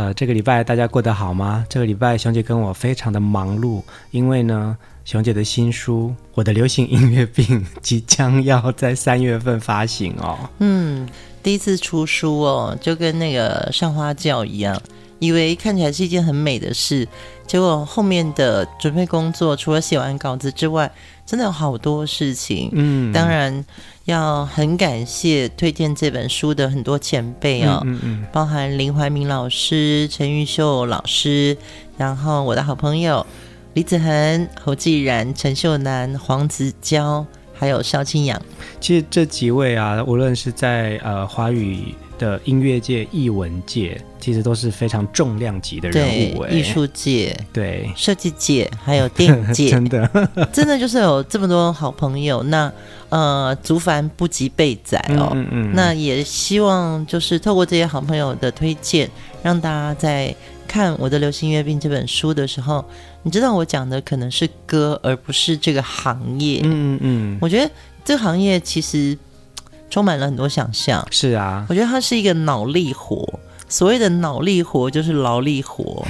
呃，这个礼拜大家过得好吗？这个礼拜熊姐跟我非常的忙碌，因为呢，熊姐的新书《我的流行音乐病》即将要在三月份发行哦。嗯。第一次出书哦，就跟那个上花轿一样，以为看起来是一件很美的事，结果后面的准备工作，除了写完稿子之外，真的有好多事情。嗯，当然要很感谢推荐这本书的很多前辈哦，嗯嗯，嗯，包含林怀民老师、陈玉秀老师，然后我的好朋友李子恒、侯继然、陈秀楠、黄子佼。还有萧清扬，其实这几位啊，无论是在呃华语的音乐界、艺文界，其实都是非常重量级的人物。艺术界、对设计界，还有电影界，真的 真的就是有这么多好朋友。那呃，竹凡不及备载哦。嗯嗯。那也希望就是透过这些好朋友的推荐，让大家在看我的流行音乐病这本书的时候。你知道我讲的可能是歌，而不是这个行业。嗯嗯，我觉得这个行业其实充满了很多想象。是啊，我觉得它是一个脑力活。所谓的脑力活就是劳力活，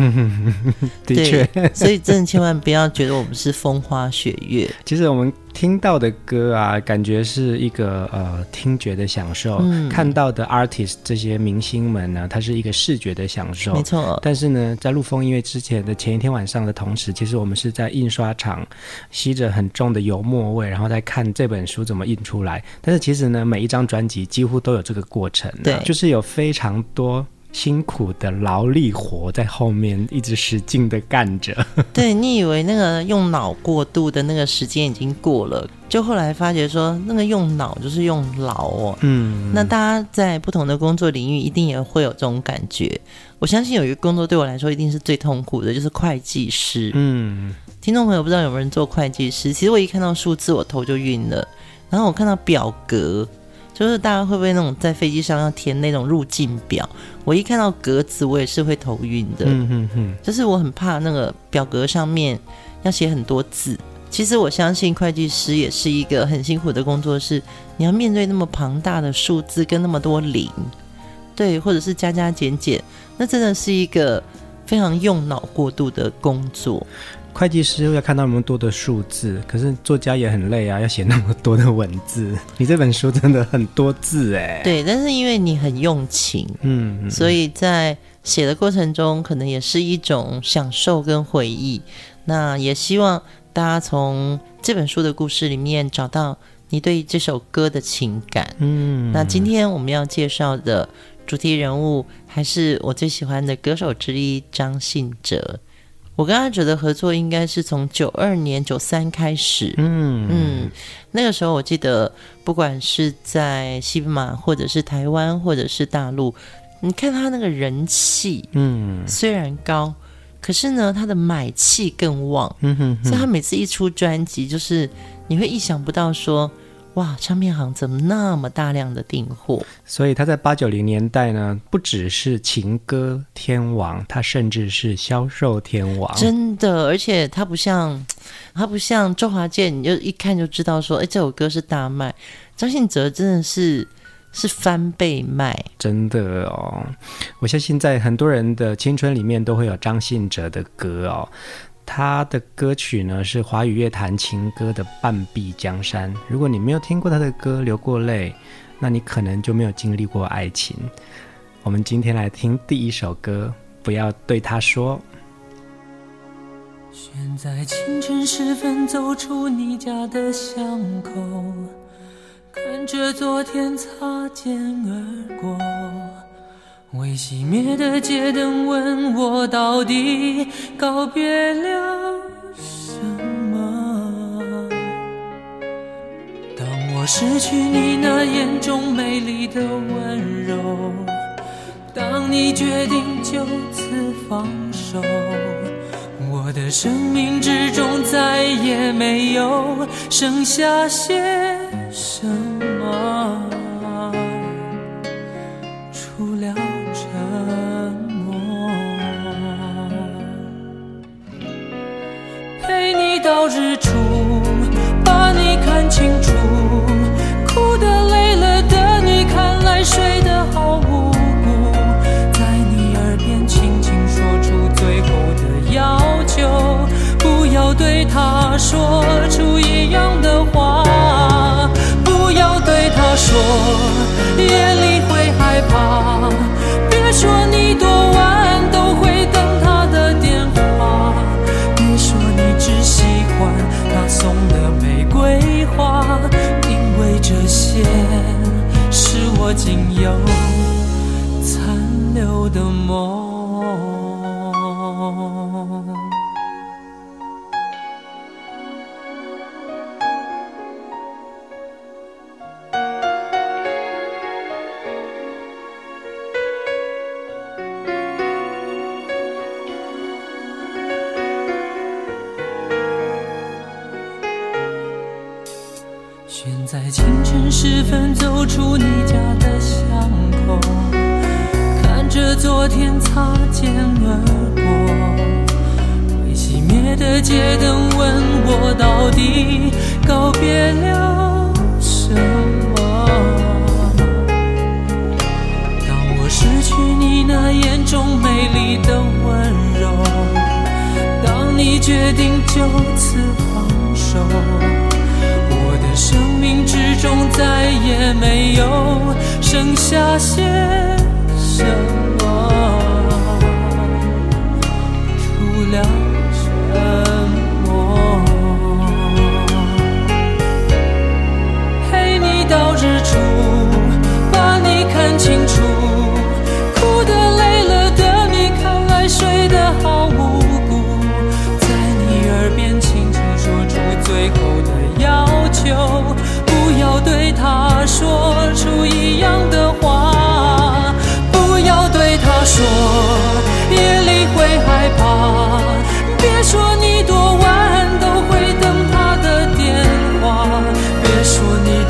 的确，所以真的千万不要觉得我们是风花雪月。其实我们听到的歌啊，感觉是一个呃听觉的享受；嗯、看到的 artist 这些明星们呢，它是一个视觉的享受。没错。但是呢，在录疯音乐之前的前一天晚上的同时，其实我们是在印刷厂吸着很重的油墨味，然后再看这本书怎么印出来。但是其实呢，每一张专辑几乎都有这个过程，对，就是有非常多。辛苦的劳力活在后面一直使劲的干着。对，你以为那个用脑过度的那个时间已经过了，就后来发觉说那个用脑就是用劳哦。嗯，那大家在不同的工作领域一定也会有这种感觉。我相信有一个工作对我来说一定是最痛苦的，就是会计师。嗯，听众朋友不知道有没有人做会计师？其实我一看到数字我头就晕了，然后我看到表格。就是大家会不会那种在飞机上要填那种入境表？我一看到格子，我也是会头晕的。嗯嗯嗯，就是我很怕那个表格上面要写很多字。其实我相信会计师也是一个很辛苦的工作，是你要面对那么庞大的数字跟那么多零，对，或者是加加减减，那真的是一个非常用脑过度的工作。会计师要看到那么多的数字，可是作家也很累啊，要写那么多的文字。你这本书真的很多字哎。对，但是因为你很用情，嗯，所以在写的过程中，可能也是一种享受跟回忆。那也希望大家从这本书的故事里面找到你对这首歌的情感。嗯，那今天我们要介绍的主题人物，还是我最喜欢的歌手之一张信哲。我跟阿哲的合作应该是从九二年、九三开始。嗯嗯，那个时候我记得，不管是在西马，或者是台湾，或者是大陆，你看他那个人气，嗯，虽然高，可是呢，他的买气更旺。嗯哼哼，所以他每次一出专辑，就是你会意想不到说。哇，唱片行怎么那么大量的订货？所以他在八九零年代呢，不只是情歌天王，他甚至是销售天王。真的，而且他不像他不像周华健，你就一看就知道说，哎，这首歌是大卖。张信哲真的是是翻倍卖，真的哦。我相信在很多人的青春里面都会有张信哲的歌哦。他的歌曲呢，是华语乐坛情歌的半壁江山。如果你没有听过他的歌，流过泪，那你可能就没有经历过爱情。我们今天来听第一首歌，不要对他说。选在清晨时分走出你家的巷口，看着昨天擦肩而过，未熄灭的街灯问我到底告别了什么？当我失去你那眼中美丽的温柔，当你决定就此放手。我的生命之中再也没有剩下些什么，除了沉默。陪你到日出，说夜里会害怕，别说你多晚都会等他的电话，别说你只喜欢他送的玫瑰花，因为这些是我仅有残留的梦。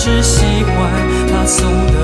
只喜欢他送的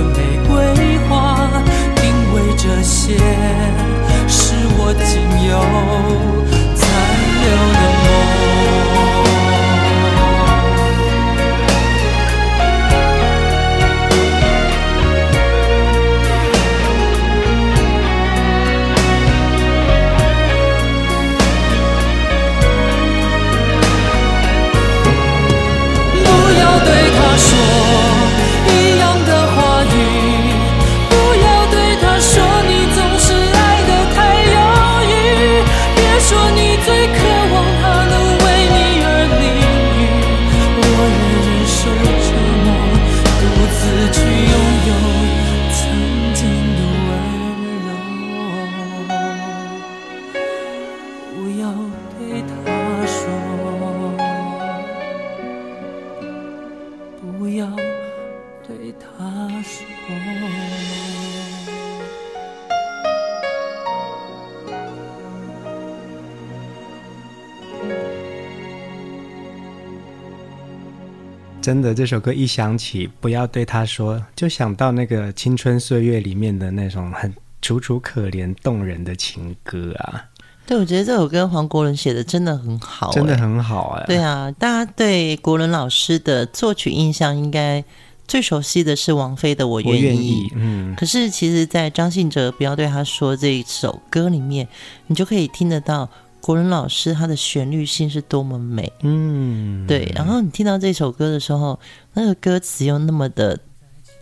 真的，这首歌一响起，不要对他说，就想到那个青春岁月里面的那种很楚楚可怜、动人的情歌啊。对，我觉得这首歌黄国伦写的真的很好，真的很好哎。对啊，大家对国伦老师的作曲印象应该最熟悉的是王菲的《我愿意》，我愿意。嗯，可是其实，在张信哲不要对他说这一首歌里面，你就可以听得到。国伦老师他的旋律性是多么美，嗯，对。然后你听到这首歌的时候，那个歌词又那么的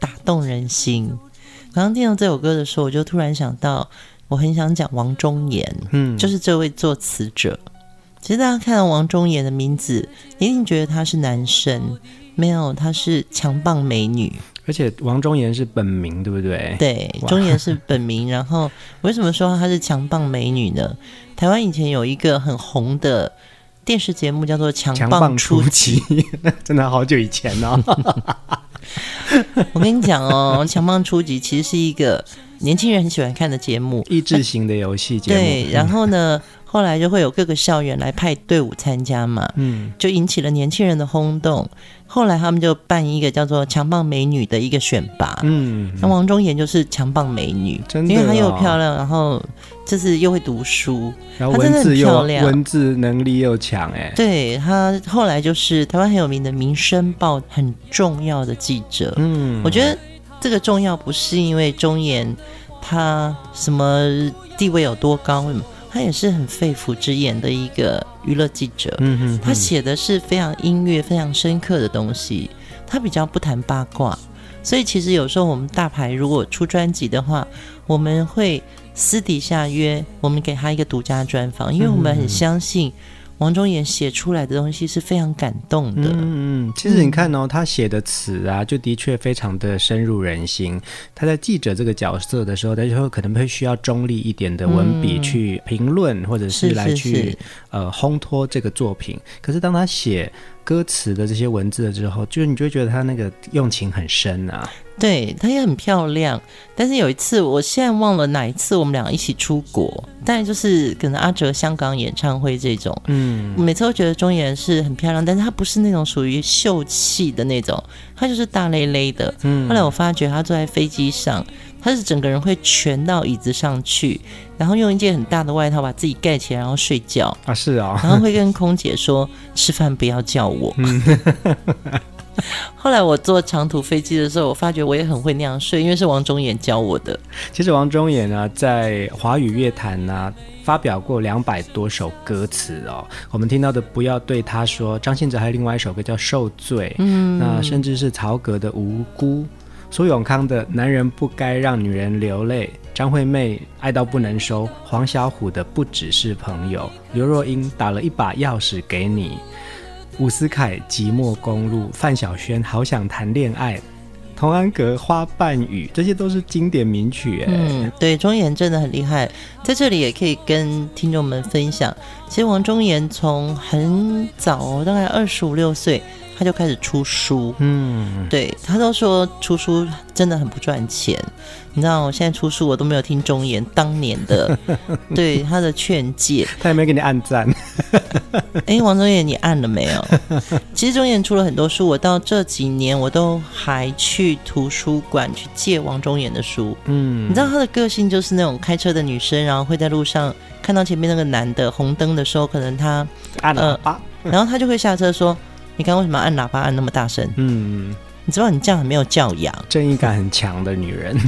打动人心。刚刚听到这首歌的时候，我就突然想到，我很想讲王中岩，嗯，就是这位作词者。其实大家看到王中岩的名字，一定觉得他是男生，没有，他是强棒美女。而且王中言是本名，对不对？对，中言是本名。然后为什么说她是强棒美女呢？台湾以前有一个很红的电视节目，叫做《强棒出击》，真的好久以前哦。我跟你讲哦，《强棒出击》其实是一个年轻人很喜欢看的节目，益智型的游戏节目。对，然后呢？后来就会有各个校园来派队伍参加嘛，嗯，就引起了年轻人的轰动。后来他们就办一个叫做“强棒美女”的一个选拔，嗯，那王中妍就是强棒美女，真的哦，因为她又漂亮，然后就是又会读书，然后文字又文字能力又强，哎，对，她后来就是台湾很有名的《民生报》很重要的记者，嗯，我觉得这个重要不是因为中妍她什么地位有多高。他也是很肺腑之言的一个娱乐记者，嗯哼，他写的是非常音乐、非常深刻的东西。他比较不谈八卦，所以其实有时候我们大牌如果出专辑的话，我们会私底下约，我们给他一个独家专访，因为我们很相信。王中岩写出来的东西是非常感动的。嗯嗯，其实你看哦，他写的词啊，就的确非常的深入人心。他在记者这个角色的时候，他就会可能会需要中立一点的文笔去评论，或者是来去呃烘托这个作品。可是当他写歌词的这些文字了之后，就是你就会觉得他那个用情很深啊。对，她也很漂亮，但是有一次，我现在忘了哪一次，我们两个一起出国，但就是可能阿哲香港演唱会这种，嗯，我每次都觉得钟妍是很漂亮，但是她不是那种属于秀气的那种，她就是大咧咧的。嗯，后来我发觉她坐在飞机上，她是整个人会蜷到椅子上去，然后用一件很大的外套把自己盖起来，然后睡觉啊，是啊、哦，然后会跟空姐说吃饭不要叫我。嗯 后来我坐长途飞机的时候，我发觉我也很会那样睡，因为是王中妍教我的。其实王中妍呢，在华语乐坛呢，发表过两百多首歌词哦。我们听到的《不要对他说》，张信哲还有另外一首歌叫《受罪》，嗯，那甚至是曹格的《无辜》，苏永康的《男人不该让女人流泪》，张惠妹《爱到不能收》，黄小琥的《不只是朋友》，刘若英打了一把钥匙给你。伍思凯《寂寞公路》，范晓萱《好想谈恋爱》，童安格《花瓣雨》，这些都是经典名曲。哎，嗯，对，中妍真的很厉害，在这里也可以跟听众们分享。其实王中岩从很早，大概二十五六岁。他就开始出书，嗯，对，他都说出书真的很不赚钱。你知道，我现在出书我都没有听中妍当年的 对他的劝诫，他有没有给你按赞？哎，王中岩，你按了没有？其实中妍出了很多书，我到这几年我都还去图书馆去借王中岩的书。嗯，你知道他的个性就是那种开车的女生，然后会在路上看到前面那个男的红灯的时候，可能他按喇叭，呃，然后他就会下车说。你刚刚为什么按喇叭按那么大声？嗯，你知道你这样很没有教养，正义感很强的女人。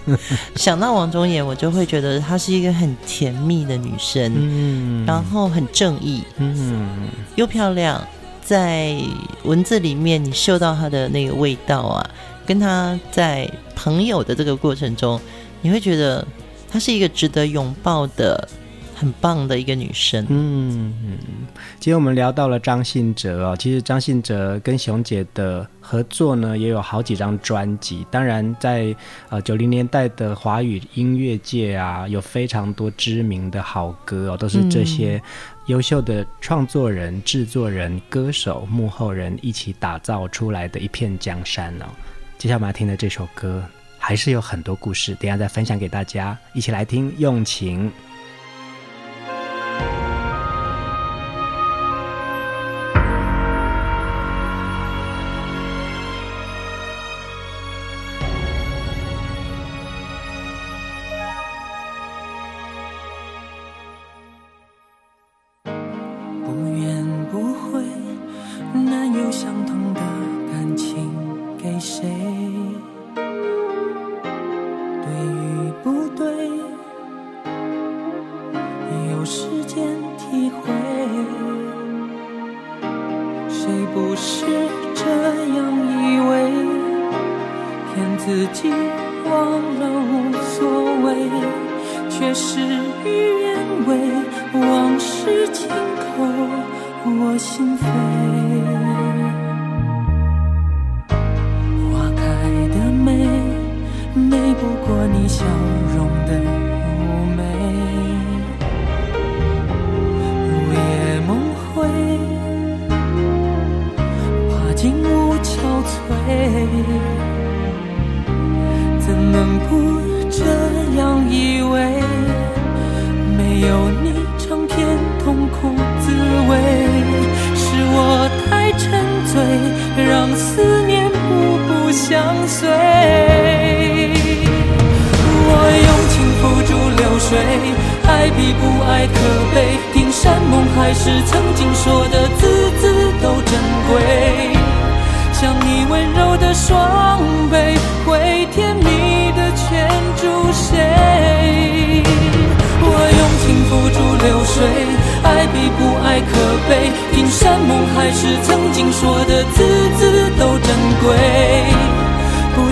想到王中野，我就会觉得她是一个很甜蜜的女生，嗯，然后很正义，嗯，又漂亮，在文字里面你嗅到她的那个味道啊，跟她在朋友的这个过程中，你会觉得她是一个值得拥抱的。很棒的一个女生。嗯嗯，今天我们聊到了张信哲哦，其实张信哲跟熊姐的合作呢，也有好几张专辑。当然在，在呃九零年代的华语音乐界啊，有非常多知名的好歌哦，都是这些优秀的创作人、制作人、歌手、幕后人一起打造出来的一片江山哦。接下来我们要听的这首歌，还是有很多故事，等一下再分享给大家，一起来听《用情》。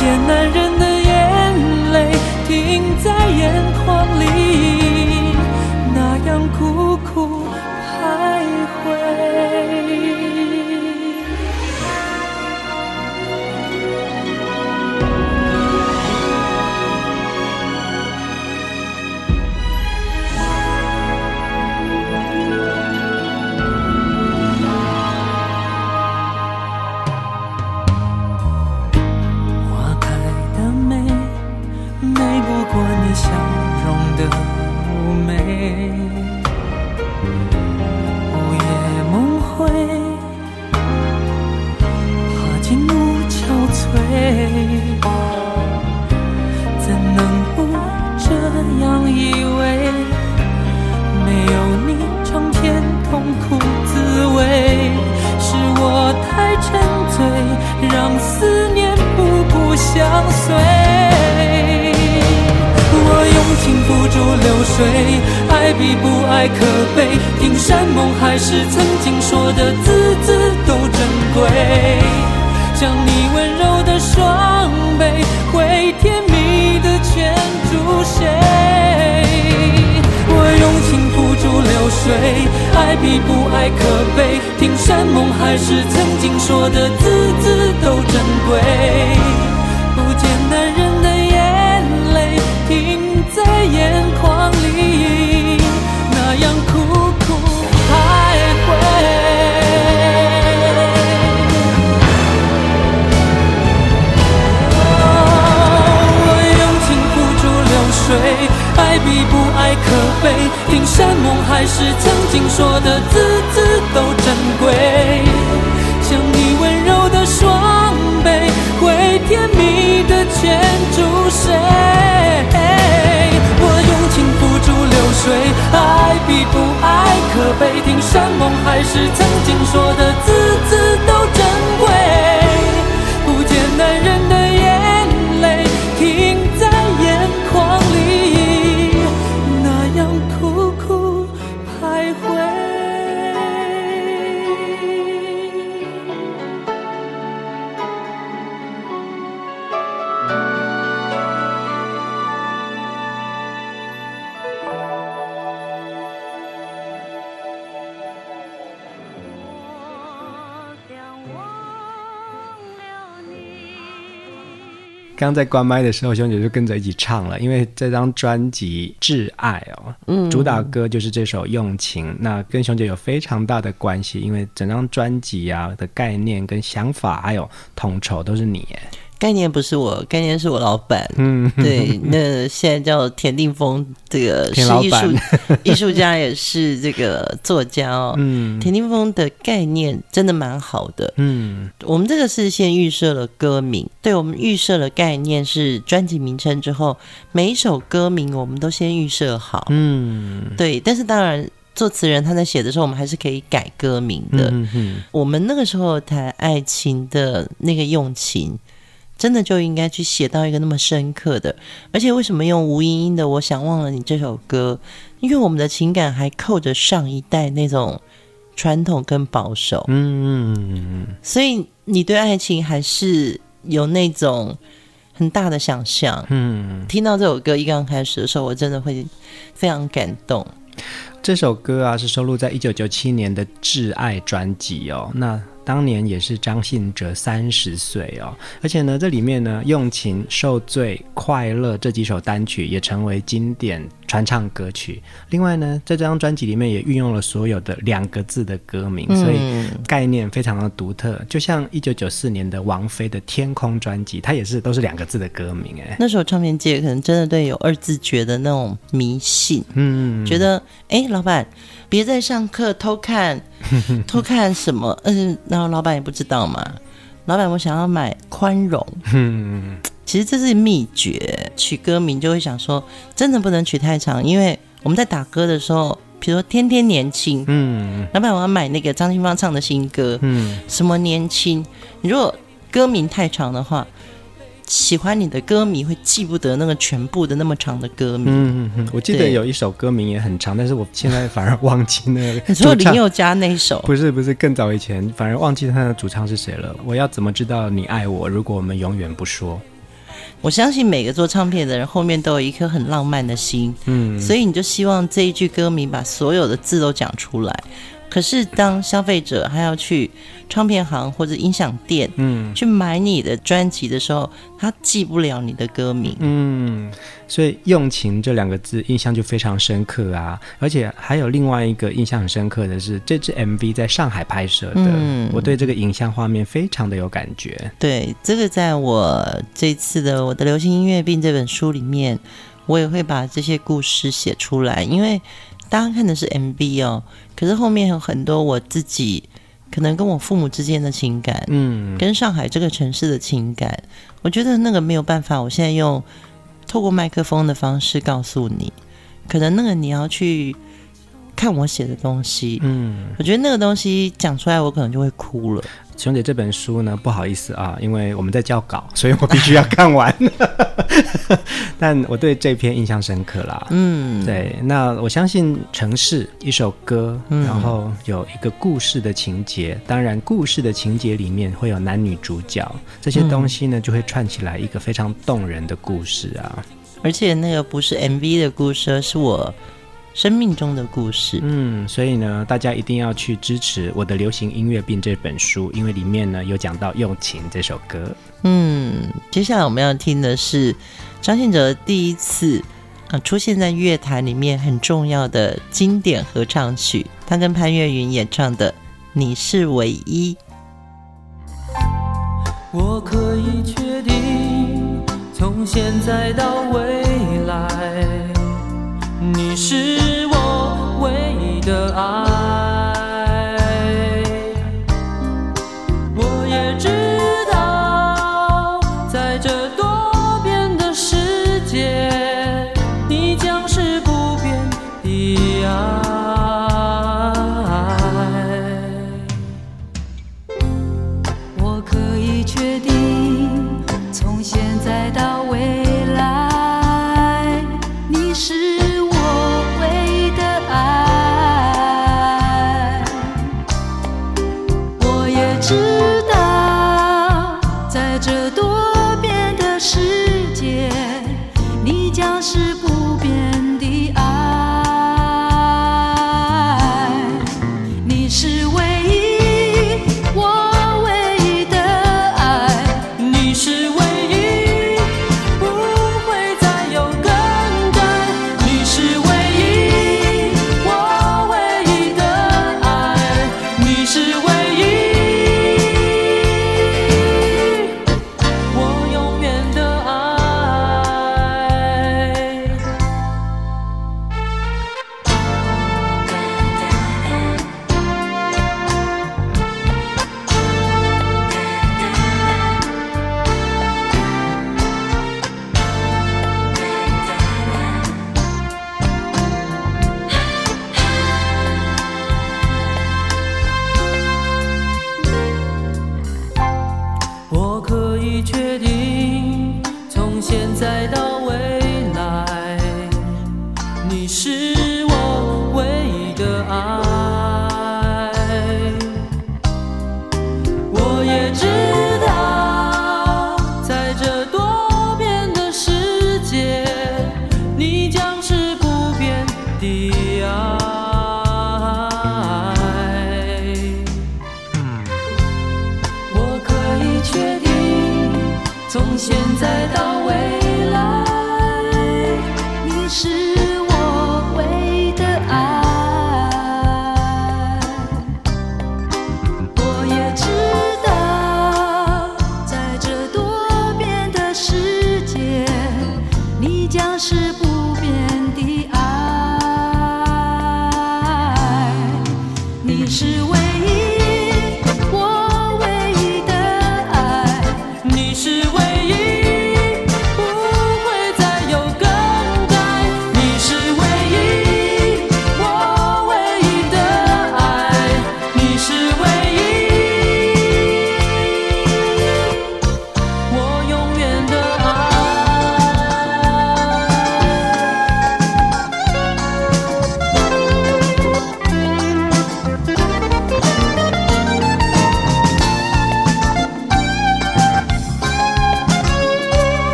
见男人的眼泪停在眼眶。爱可悲听山盟海誓曾经说的字字都珍贵。想你温柔的双臂会甜蜜的圈住谁我用情付诸流水爱比不爱可悲听山盟海誓曾经说的字字都珍贵刚在关麦的时候，熊姐就跟着一起唱了，因为这张专辑《挚爱》哦，嗯，主打歌就是这首《用情》，那跟熊姐有非常大的关系，因为整张专辑啊的概念跟想法还有统筹都是你耶。概念不是我，概念是我老板。嗯，对，那现在叫田定峰，这个 是艺术艺术家，也是这个作家哦。嗯，田定峰的概念真的蛮好的。嗯，我们这个是先预设了歌名，对，我们预设了概念是专辑名称之后，每一首歌名我们都先预设好。嗯，对，但是当然作词人他在写的时候，我们还是可以改歌名的。嗯哼，我们那个时候谈爱情的那个用情。真的就应该去写到一个那么深刻的，而且为什么用吴英英的《我想忘了你》这首歌？因为我们的情感还扣着上一代那种传统跟保守，嗯嗯嗯，所以你对爱情还是有那种很大的想象。嗯，听到这首歌一刚开始的时候，我真的会非常感动。这首歌啊是收录在一九九七年的《挚爱》专辑哦。那当年也是张信哲三十岁哦，而且呢，这里面呢，《用情》、《受罪》、《快乐》这几首单曲也成为经典传唱歌曲。另外呢，在这张专辑里面也运用了所有的两个字的歌名，所以概念非常的独特。就像一九九四年的王菲的《天空》专辑，它也是都是两个字的歌名。哎，那时候唱片界可能真的对有二字诀的那种迷信，嗯，觉得哎，老板别在上课偷看。偷看什么？嗯，然后老板也不知道嘛。老板，我想要买宽容。嗯，其实这是秘诀。取歌名就会想说，真的不能取太长，因为我们在打歌的时候，比如说《天天年轻》。嗯，老板，我要买那个张清芳唱的新歌。嗯，什么年轻？你如果歌名太长的话。喜欢你的歌迷会记不得那个全部的那么长的歌名。嗯嗯，我记得有一首歌名也很长，但是我现在反而忘记那个。你说林宥嘉那首？不是不是，更早以前，反而忘记他的主唱是谁了。我要怎么知道你爱我？如果我们永远不说。我相信每个做唱片的人后面都有一颗很浪漫的心。嗯，所以你就希望这一句歌名把所有的字都讲出来。可是，当消费者还要去唱片行或者音响店，嗯，去买你的专辑的时候，他记不了你的歌名，嗯，所以“用情”这两个字印象就非常深刻啊。而且还有另外一个印象很深刻的是，这支 MV 在上海拍摄的，嗯，我对这个影像画面非常的有感觉。对，这个在我这次的我的流行音乐病这本书里面，我也会把这些故事写出来，因为。大家看的是 MV 哦，可是后面有很多我自己可能跟我父母之间的情感，嗯，跟上海这个城市的情感，我觉得那个没有办法，我现在用透过麦克风的方式告诉你，可能那个你要去看我写的东西，嗯，我觉得那个东西讲出来，我可能就会哭了。熊姐这本书呢，不好意思啊，因为我们在校稿，所以我必须要看完。但我对这篇印象深刻啦。嗯，对。那我相信城市一首歌，然后有一个故事的情节，嗯、当然故事的情节里面会有男女主角这些东西呢，就会串起来一个非常动人的故事啊。而且那个不是 MV 的故事，是我。生命中的故事，嗯，所以呢，大家一定要去支持我的流行音乐病这本书，因为里面呢有讲到《用情》这首歌。嗯，接下来我们要听的是张信哲第一次啊出现在乐坛里面很重要的经典合唱曲，他跟潘越云演唱的《你是唯一》。我可以确定，从现在到未来。你是的爱，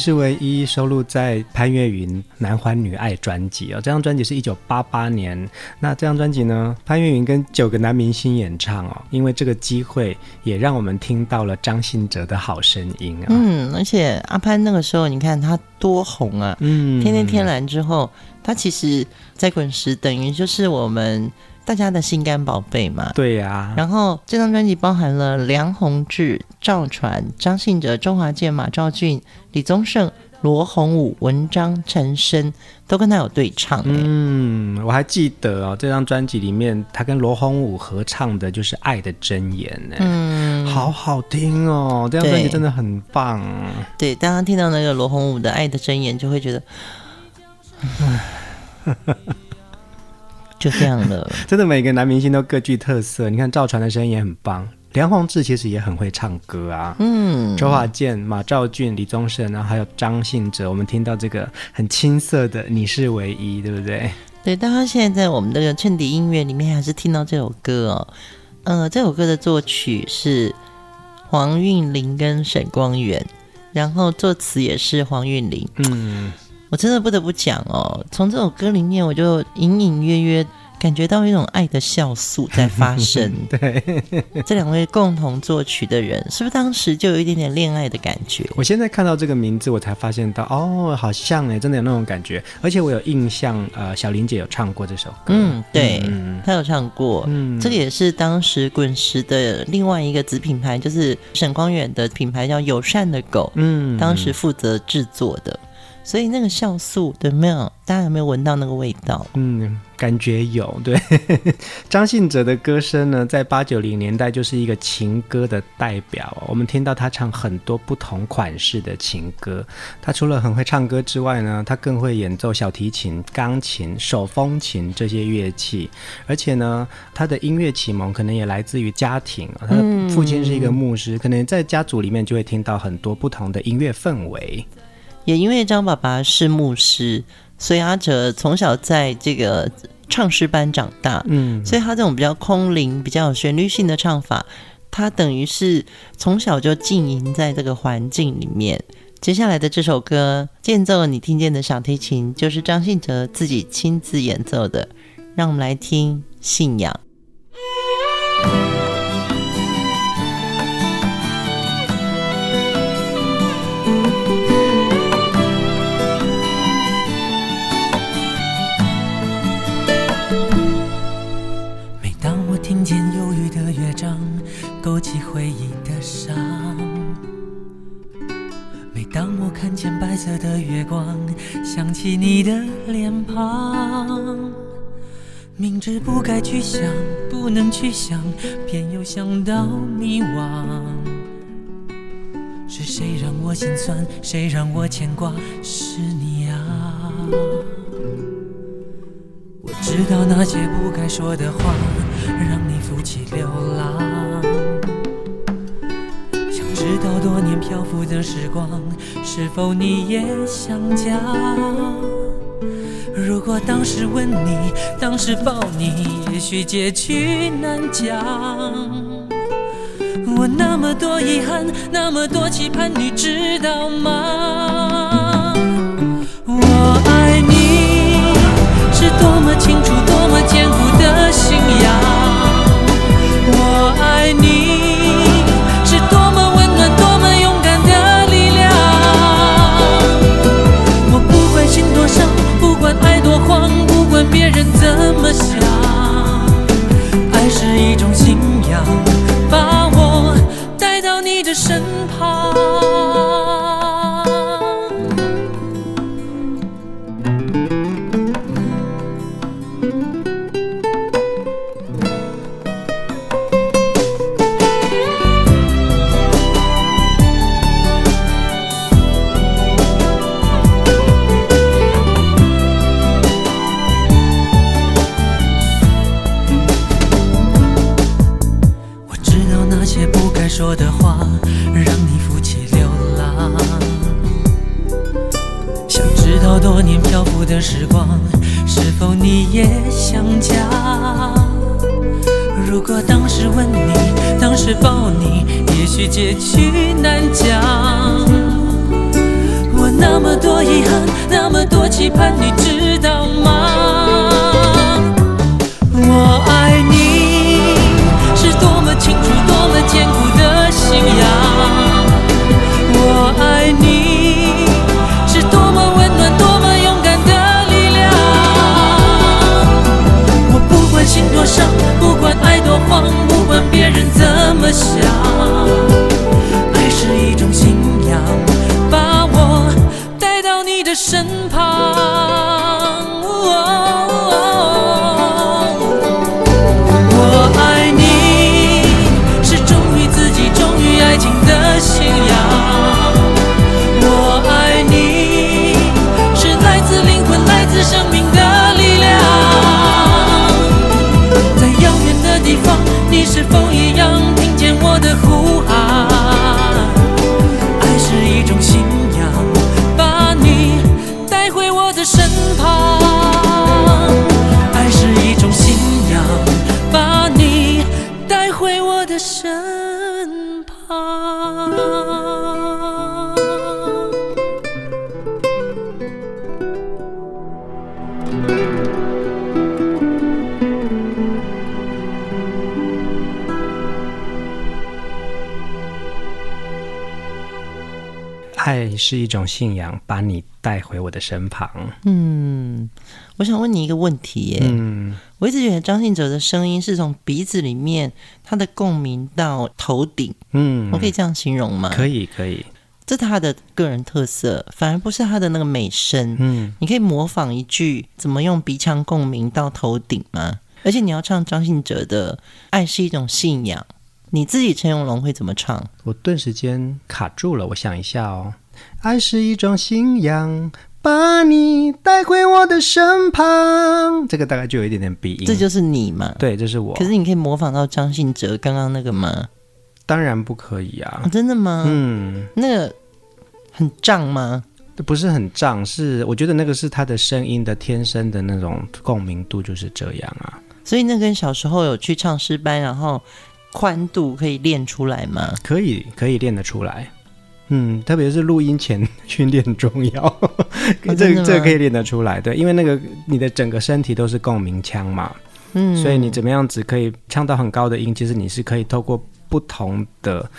是唯一收录在潘越云《男欢女爱》专辑哦，这张专辑是一九八八年。那这张专辑呢，潘越云跟九个男明星演唱哦，因为这个机会也让我们听到了张信哲的好声音啊。嗯，而且阿潘那个时候，你看他多红啊！嗯，天天天蓝之后，他其实在滚石等于就是我们。大家的心肝宝贝嘛，对呀、啊。然后这张专辑包含了梁鸿志、赵传、张信哲、周华健、马兆俊、李宗盛、罗洪武、文章、陈升都跟他有对唱。嗯，我还记得哦，这张专辑里面他跟罗洪武合唱的就是《爱的箴言》呢。嗯，好好听哦，这张专辑真的很棒。对，当他听到那个罗洪武的《爱的箴言》，就会觉得，就这样了，真的每个男明星都各具特色。你看赵传的声音也很棒，梁弘志其实也很会唱歌啊。嗯，周华健、马兆俊、李宗盛，然后还有张信哲，我们听到这个很青涩的《你是唯一》，对不对？对，大家现在在我们的衬底音乐里面还是听到这首歌哦。呃，这首歌的作曲是黄韵玲跟沈光远，然后作词也是黄韵玲。嗯。我真的不得不讲哦，从这首歌里面，我就隐隐约约感觉到一种爱的酵素在发生。对，这两位共同作曲的人，是不是当时就有一点点恋爱的感觉？我现在看到这个名字，我才发现到，哦，好像哎，真的有那种感觉。而且我有印象，呃，小林姐有唱过这首歌。嗯，对，嗯、她有唱过。嗯，这个也是当时滚石的另外一个子品牌，就是沈光远的品牌叫友善的狗。嗯，当时负责制作的。所以那个酵素，对，没有，大家有没有闻到那个味道？嗯，感觉有。对，张信哲的歌声呢，在八九零年代就是一个情歌的代表。我们听到他唱很多不同款式的情歌。他除了很会唱歌之外呢，他更会演奏小提琴、钢琴、手风琴这些乐器。而且呢，他的音乐启蒙可能也来自于家庭。他的父亲是一个牧师，嗯，可能在家族里面就会听到很多不同的音乐氛围。也因为张爸爸是牧师，所以阿哲从小在这个唱诗班长大，嗯，所以他这种比较空灵、比较有旋律性的唱法，他等于是从小就浸淫在这个环境里面。接下来的这首歌，间奏你听见的小提琴，就是张信哲自己亲自演奏的，让我们来听《信仰》。白色的月光，想起你的脸庞。明知不该去想，不能去想，偏又想到迷惘。是谁让我心酸？谁让我牵挂？是你啊。我知道那些不该说的话，让你负气流浪。想知道多年漂浮的时光，是否你也想家？如果当时吻你，当时抱你，也许结局难讲。我那么多遗憾，那么多期盼，你知道吗？笑是一种信仰，把你带回我的身旁。嗯，我想问你一个问题耶。嗯，我一直觉得张信哲的声音是从鼻子里面，他的共鸣到头顶。嗯，我可以这样形容吗？可以，可以。这是他的个人特色，反而不是他的那个美声。嗯，你可以模仿一句，怎么用鼻腔共鸣到头顶吗？而且你要唱张信哲的《爱是一种信仰》。你自己陈永龙会怎么唱？我顿时间卡住了，我想一下哦。爱是一种信仰，把你带回我的身旁。这个大概就有一点点鼻音。这就是你嘛？对，这是我。可是你可以模仿到张信哲刚刚那个吗？当然不可以啊！哦，真的吗？嗯，那个很胀吗？不是很胀，是我觉得那个是他的声音的天生的那种共鸣度就是这样啊。所以那跟小时候有去唱诗班，然后。宽度可以练出来吗？可以，可以练得出来。嗯，特别是录音前训练重要。哦、这个、这个可以练得出来，对，因为那个你的整个身体都是共鸣腔嘛。嗯，所以你怎么样子可以唱到很高的音？其实你是可以透过不同的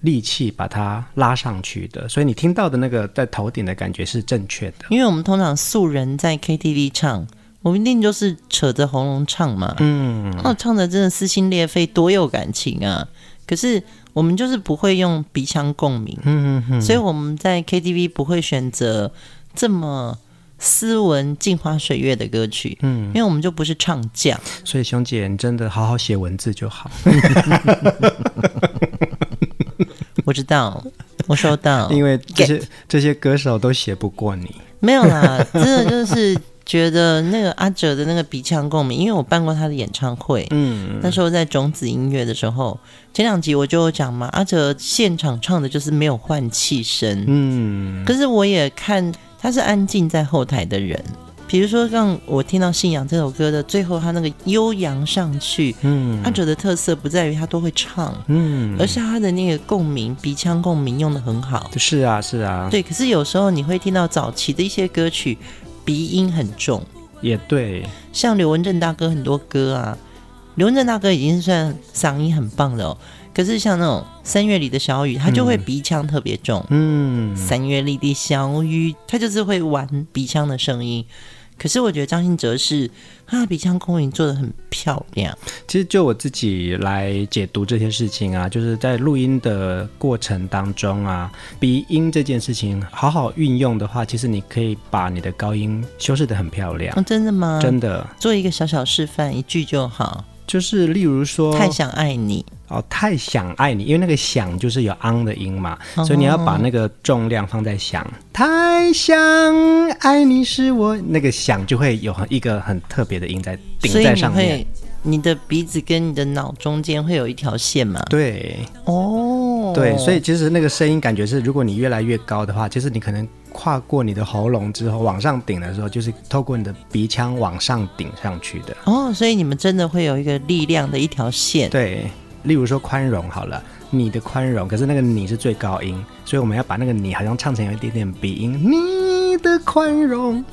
力气把它拉上去的。所以你听到的那个在头顶的感觉是正确的。因为我们通常素人在 KTV 唱。我们一定就是扯着喉咙唱嘛，嗯，哦，唱的真的撕心裂肺，多有感情啊！可是我们就是不会用鼻腔共鸣，嗯嗯嗯，所以我们在 KTV 不会选择这么斯文、镜花水月的歌曲，嗯，因为我们就不是唱将。所以熊姐，你真的好好写文字就好。我知道，我收到，因为这些这些歌手都写不过你。没有啦，真的就是。觉得那个阿哲的那个鼻腔共鸣，因为我办过他的演唱会，嗯，那时候在种子音乐的时候，前两集我就有讲嘛，阿哲现场唱的就是没有换气声，嗯，可是我也看他是安静在后台的人。比如说，让我听到《信仰》这首歌的最后，他那个悠扬上去，嗯，阿哲的特色不在于他都会唱，嗯，而是他的那个共鸣，鼻腔共鸣用的很好。是啊，是啊，对。可是有时候你会听到早期的一些歌曲，鼻音很重，也对。像刘文正大哥很多歌啊，刘文正大哥已经算嗓音很棒了哦。可是像那种三月里的小雨，他就会鼻腔特别重，嗯，三月里的小雨，他就是会玩鼻腔的声音。可是我觉得张信哲是他的鼻腔共鸣做的很漂亮。其实就我自己来解读这些事情啊，就是在录音的过程当中啊，鼻音这件事情好好运用的话，其实你可以把你的高音修饰的很漂亮。哦，真的吗？真的。做一个小小示范，一句就好。就是例如说，太想爱你哦，太想爱你，因为那个想就是有昂的音嘛，哦、所以你要把那个重量放在想。太想爱你是我那个想就会有一个很特别的音在顶在上面。你的鼻子跟你的脑中间会有一条线吗？对，哦，对，所以其实那个声音感觉是，如果你越来越高的话，其实你可能跨过你的喉咙之后往上顶的时候，就是透过你的鼻腔往上顶上去的。哦，所以你们真的会有一个力量的一条线。对，例如说宽容好了，你的宽容，可是那个你是最高音，所以我们要把那个你好像唱成有一点点鼻音，你的宽容。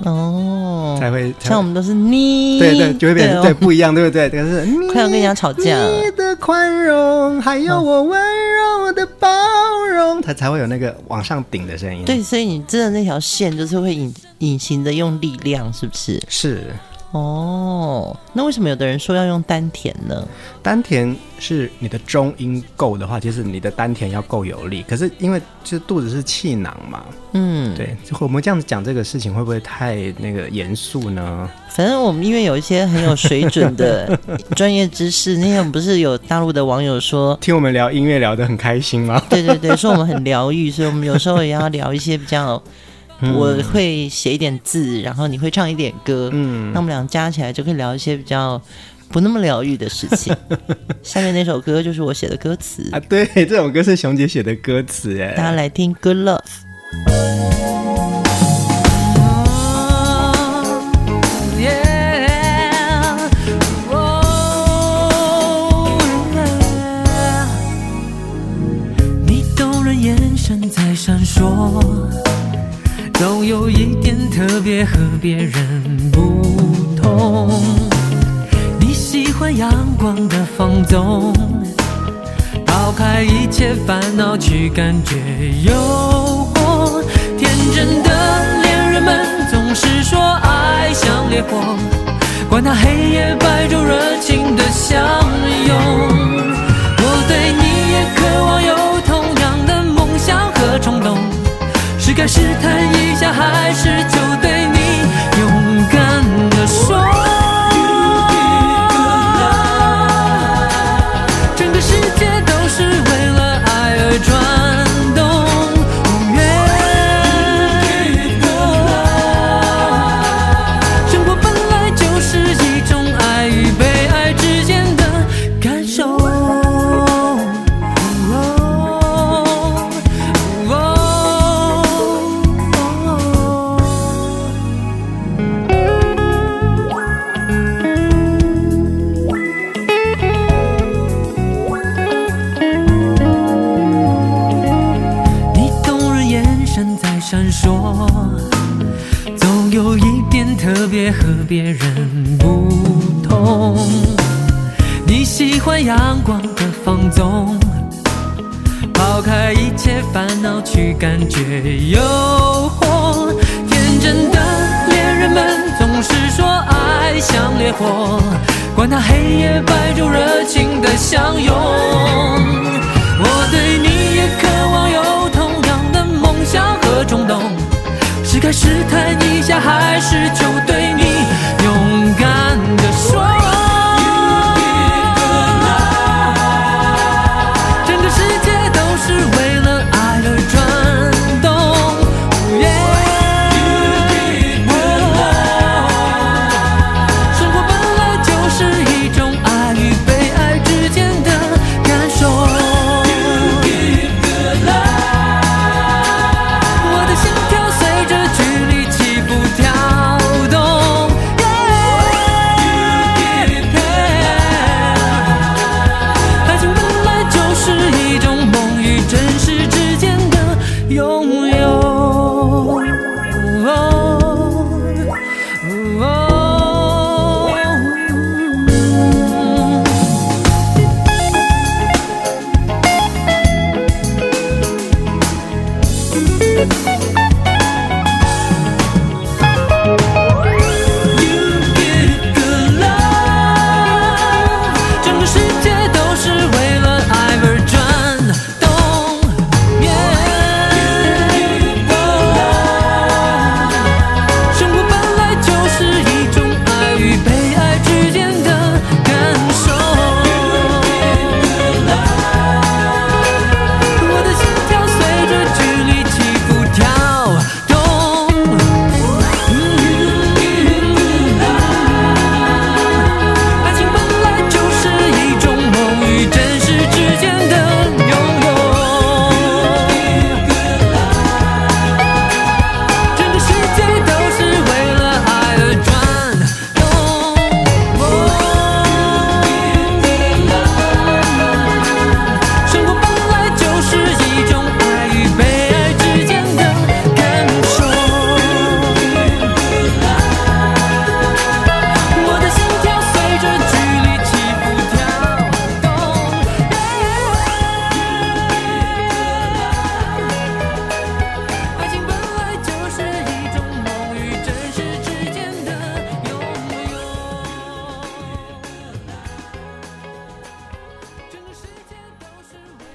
哦，才会像我们都是你，对对，就会变成对，对不一样，对不对？可是 快要跟人家吵架了。你的宽容，还有我温柔它才会有那个往上顶的声音。对，所以你真的那条线就是会隐隐形的用力量，是不是？是。哦，那为什么有的人说要用丹田呢？丹田是你的中音够的话，就是你的丹田要够有力。可是因为就肚子是气囊嘛，嗯，对。我们这样子讲这个事情会不会太那个严肃呢？反正我们因为有一些很有水准的 专业知识，那天不是有大陆的网友说听我们聊音乐聊得很开心吗？对对对，说我们很疗愈，所以我们有时候也要聊一些比较。我会写一点字，然后你会唱一点歌，嗯，那我们俩加起来就可以聊一些比较不那么疗愈的事情。下面那首歌就是我写的歌词啊，对，这首歌是熊姐写的歌词，哎，大家来听《Good Love》。总有一点特别和别人不同。你喜欢阳光的放纵，抛开一切烦恼去感觉诱惑。天真的恋人们总是说爱像烈火，管它黑夜白昼，热情的相拥。我对你也渴望有同样的梦想和冲动。该试探一下，还是就对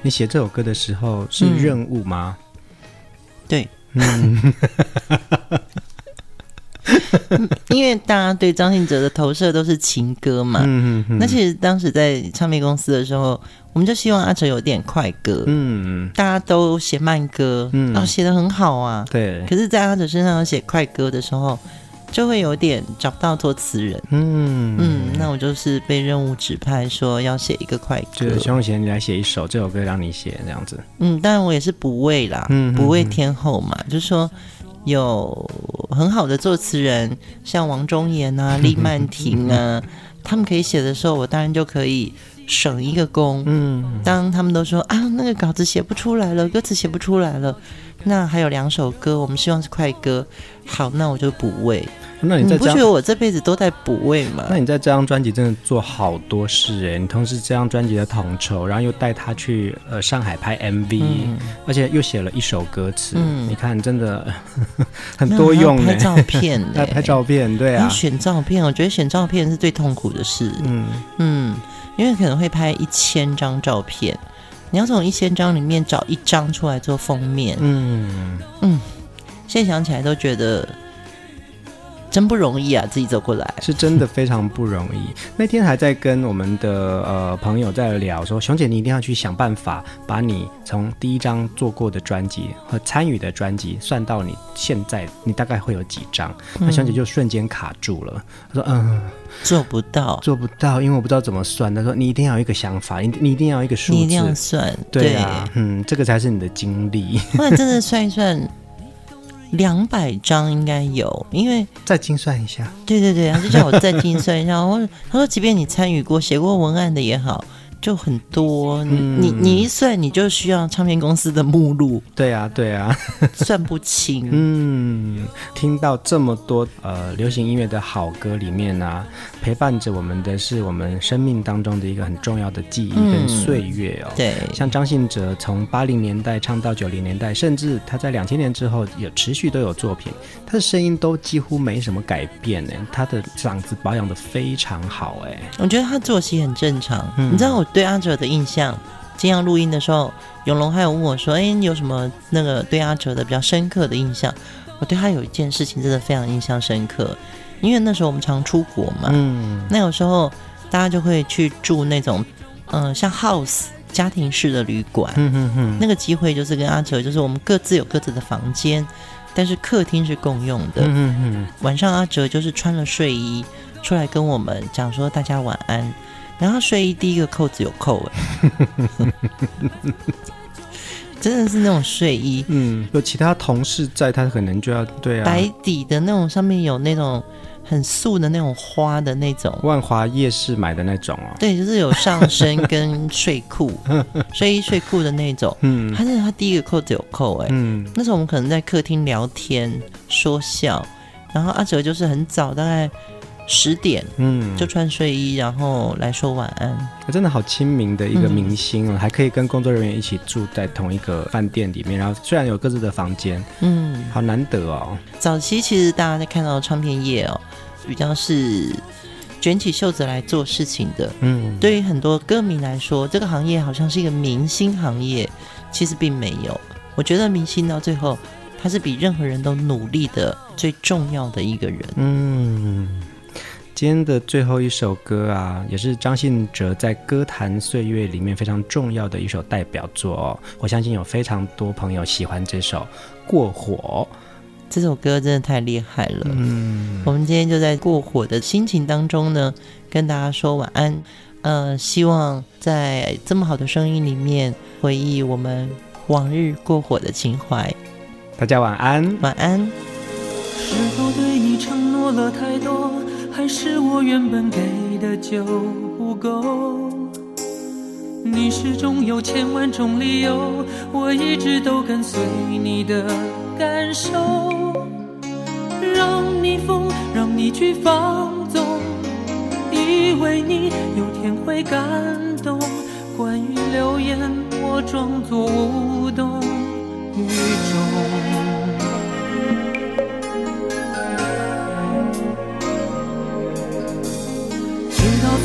你写这首歌的时候是任务吗？嗯、对，嗯。因为大家对张信哲的投射都是情歌嘛，嗯嗯嗯。那其实当时在唱片公司的时候，我们就希望阿哲有点快歌，嗯，大家都写慢歌，嗯，然后写的很好啊，对。可是，在阿哲身上写快歌的时候，就会有点找不到作词人，嗯嗯。那我就是被任务指派说要写一个快歌，就是熊永贤，你来写一首这首歌让你写这样子，嗯，当然我也是补位啦，嗯，补位天后嘛，就是说。有很好的作词人，像王中岩啊、李曼婷啊，他们可以写的时候，我当然就可以省一个工。嗯，当他们都说啊，那个稿子写不出来了，歌词写不出来了，那还有两首歌，我们希望是快歌，好，那我就补位。那你，在这你不觉得我这辈子都在补位吗？那你在这张专辑真的做好多事哎！你同时这张专辑的统筹，然后又带他去呃上海拍 MV，、嗯、而且又写了一首歌词。嗯，你看真的 很多用哎。拍照片，拍拍照片，对啊。选照片，我觉得选照片是最痛苦的事。嗯嗯，因为可能会拍一千张照片，你要从一千张里面找一张出来做封面。嗯嗯，现在想起来都觉得。真不容易啊，自己走过来是真的非常不容易。那天还在跟我们的呃朋友在聊说，熊姐你一定要去想办法把你从第一张做过的专辑和参与的专辑算到你现在，你大概会有几张？嗯、那熊姐就瞬间卡住了，她说嗯，做不到，做不到，因为我不知道怎么算。她说你一定要有一个想法，你你一定要有一个数字，你一定要算，对啊，对嗯，这个才是你的经历。后来真的算一算。两百张应该有，因为再精算一下。对对对，他就叫我再精算一下。我他说，即便你参与过、写过文案的也好。就很多，嗯、你你一算，你就需要唱片公司的目录。对啊，对啊，算不清。嗯，听到这么多呃流行音乐的好歌里面呢、啊，陪伴着我们的是我们生命当中的一个很重要的记忆跟岁月哦。嗯、对，像张信哲从八零年代唱到九零年代，甚至他在两千年之后也持续都有作品，他的声音都几乎没什么改变呢。他的嗓子保养的非常好哎。我觉得他作息很正常，嗯、你知道我。对阿哲的印象，今天录音的时候，永龙还有问我说：“哎，你有什么那个对阿哲的比较深刻的印象？”我对他有一件事情真的非常印象深刻，因为那时候我们常出国嘛，嗯，那有时候大家就会去住那种，嗯、呃，像 house 家庭式的旅馆，嗯嗯嗯，那个机会就是跟阿哲，就是我们各自有各自的房间，但是客厅是共用的，嗯嗯，晚上阿哲就是穿了睡衣出来跟我们讲说：“大家晚安。”然后睡衣第一个扣子有扣哎，真的是那种睡衣，嗯，有其他同事在，他可能就要对啊，白底的那种，上面有那种很素的那种花的那种，万华夜市买的那种哦，对，就是有上身跟睡裤，睡衣睡裤的那种，嗯，他是他第一个扣子有扣哎，嗯，那时候我们可能在客厅聊天说笑，然后阿哲就是很早大概。十点，嗯，就穿睡衣，然后来说晚安。真的好亲民的一个明星哦，嗯、还可以跟工作人员一起住在同一个饭店里面，然后虽然有各自的房间，嗯，好难得哦。早期其实大家在看到唱片业哦，比较是卷起袖子来做事情的，嗯，对于很多歌迷来说，这个行业好像是一个明星行业，其实并没有。我觉得明星到最后，他是比任何人都努力的最重要的一个人，嗯。今天的最后一首歌啊，也是张信哲在歌坛岁月里面非常重要的一首代表作哦。我相信有非常多朋友喜欢这首《过火》。这首歌真的太厉害了。嗯，我们今天就在过火的心情当中呢，跟大家说晚安。呃，希望在这么好的声音里面回忆我们往日过火的情怀。大家晚安，晚安。是否对你承诺了太多？还是我原本给的就不够？你始终有千万种理由，我一直都跟随你的感受，让你疯，让你去放纵，以为你有天会感动。关于流言，我装作无动于衷。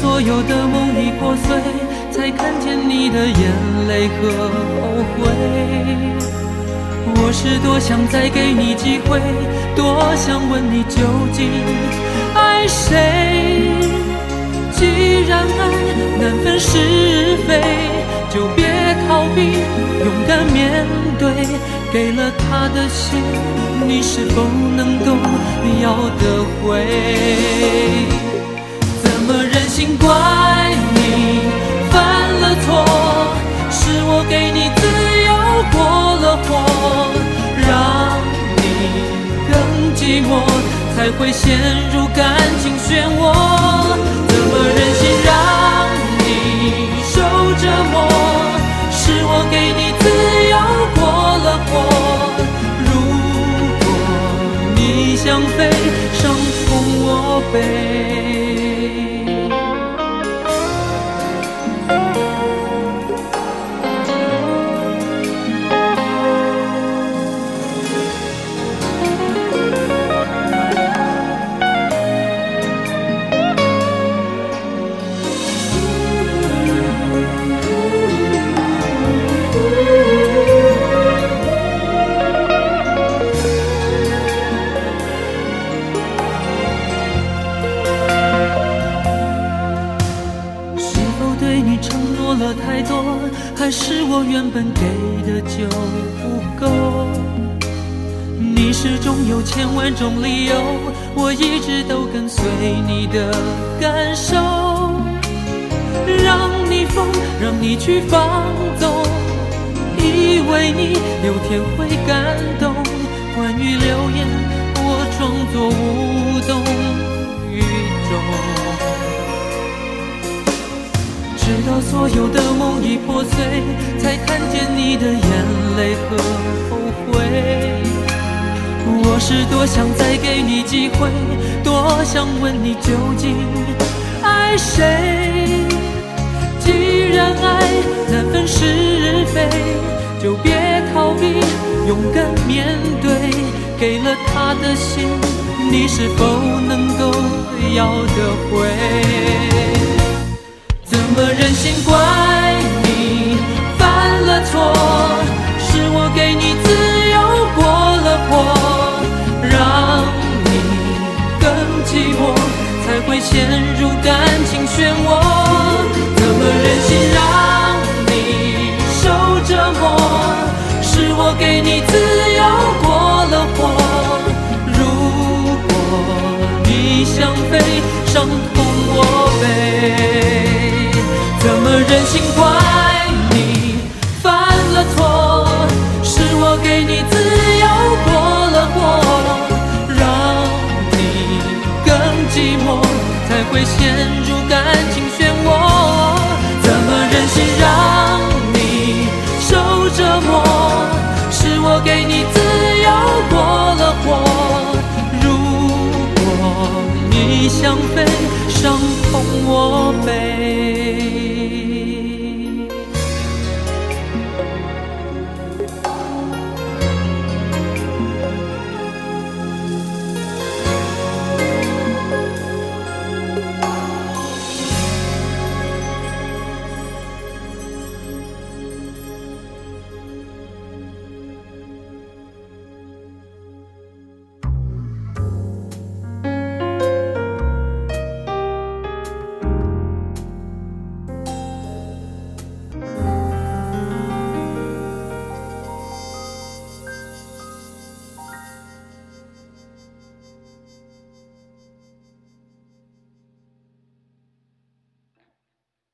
所有的梦已破碎，才看见你的眼泪和后悔。我是多想再给你机会，多想问你究竟爱谁。既然爱难分是非，就别逃避，勇敢面对。给了他的心，你是否能够要得回？怎么忍心怪你犯了错？是我给你自由过了火，让你更寂寞，才会陷入感情漩涡。怎么忍心让你受折磨？是我给你自由过了火。如果你想飞，伤痛我背。情漩涡。你想飞，伤痛我背。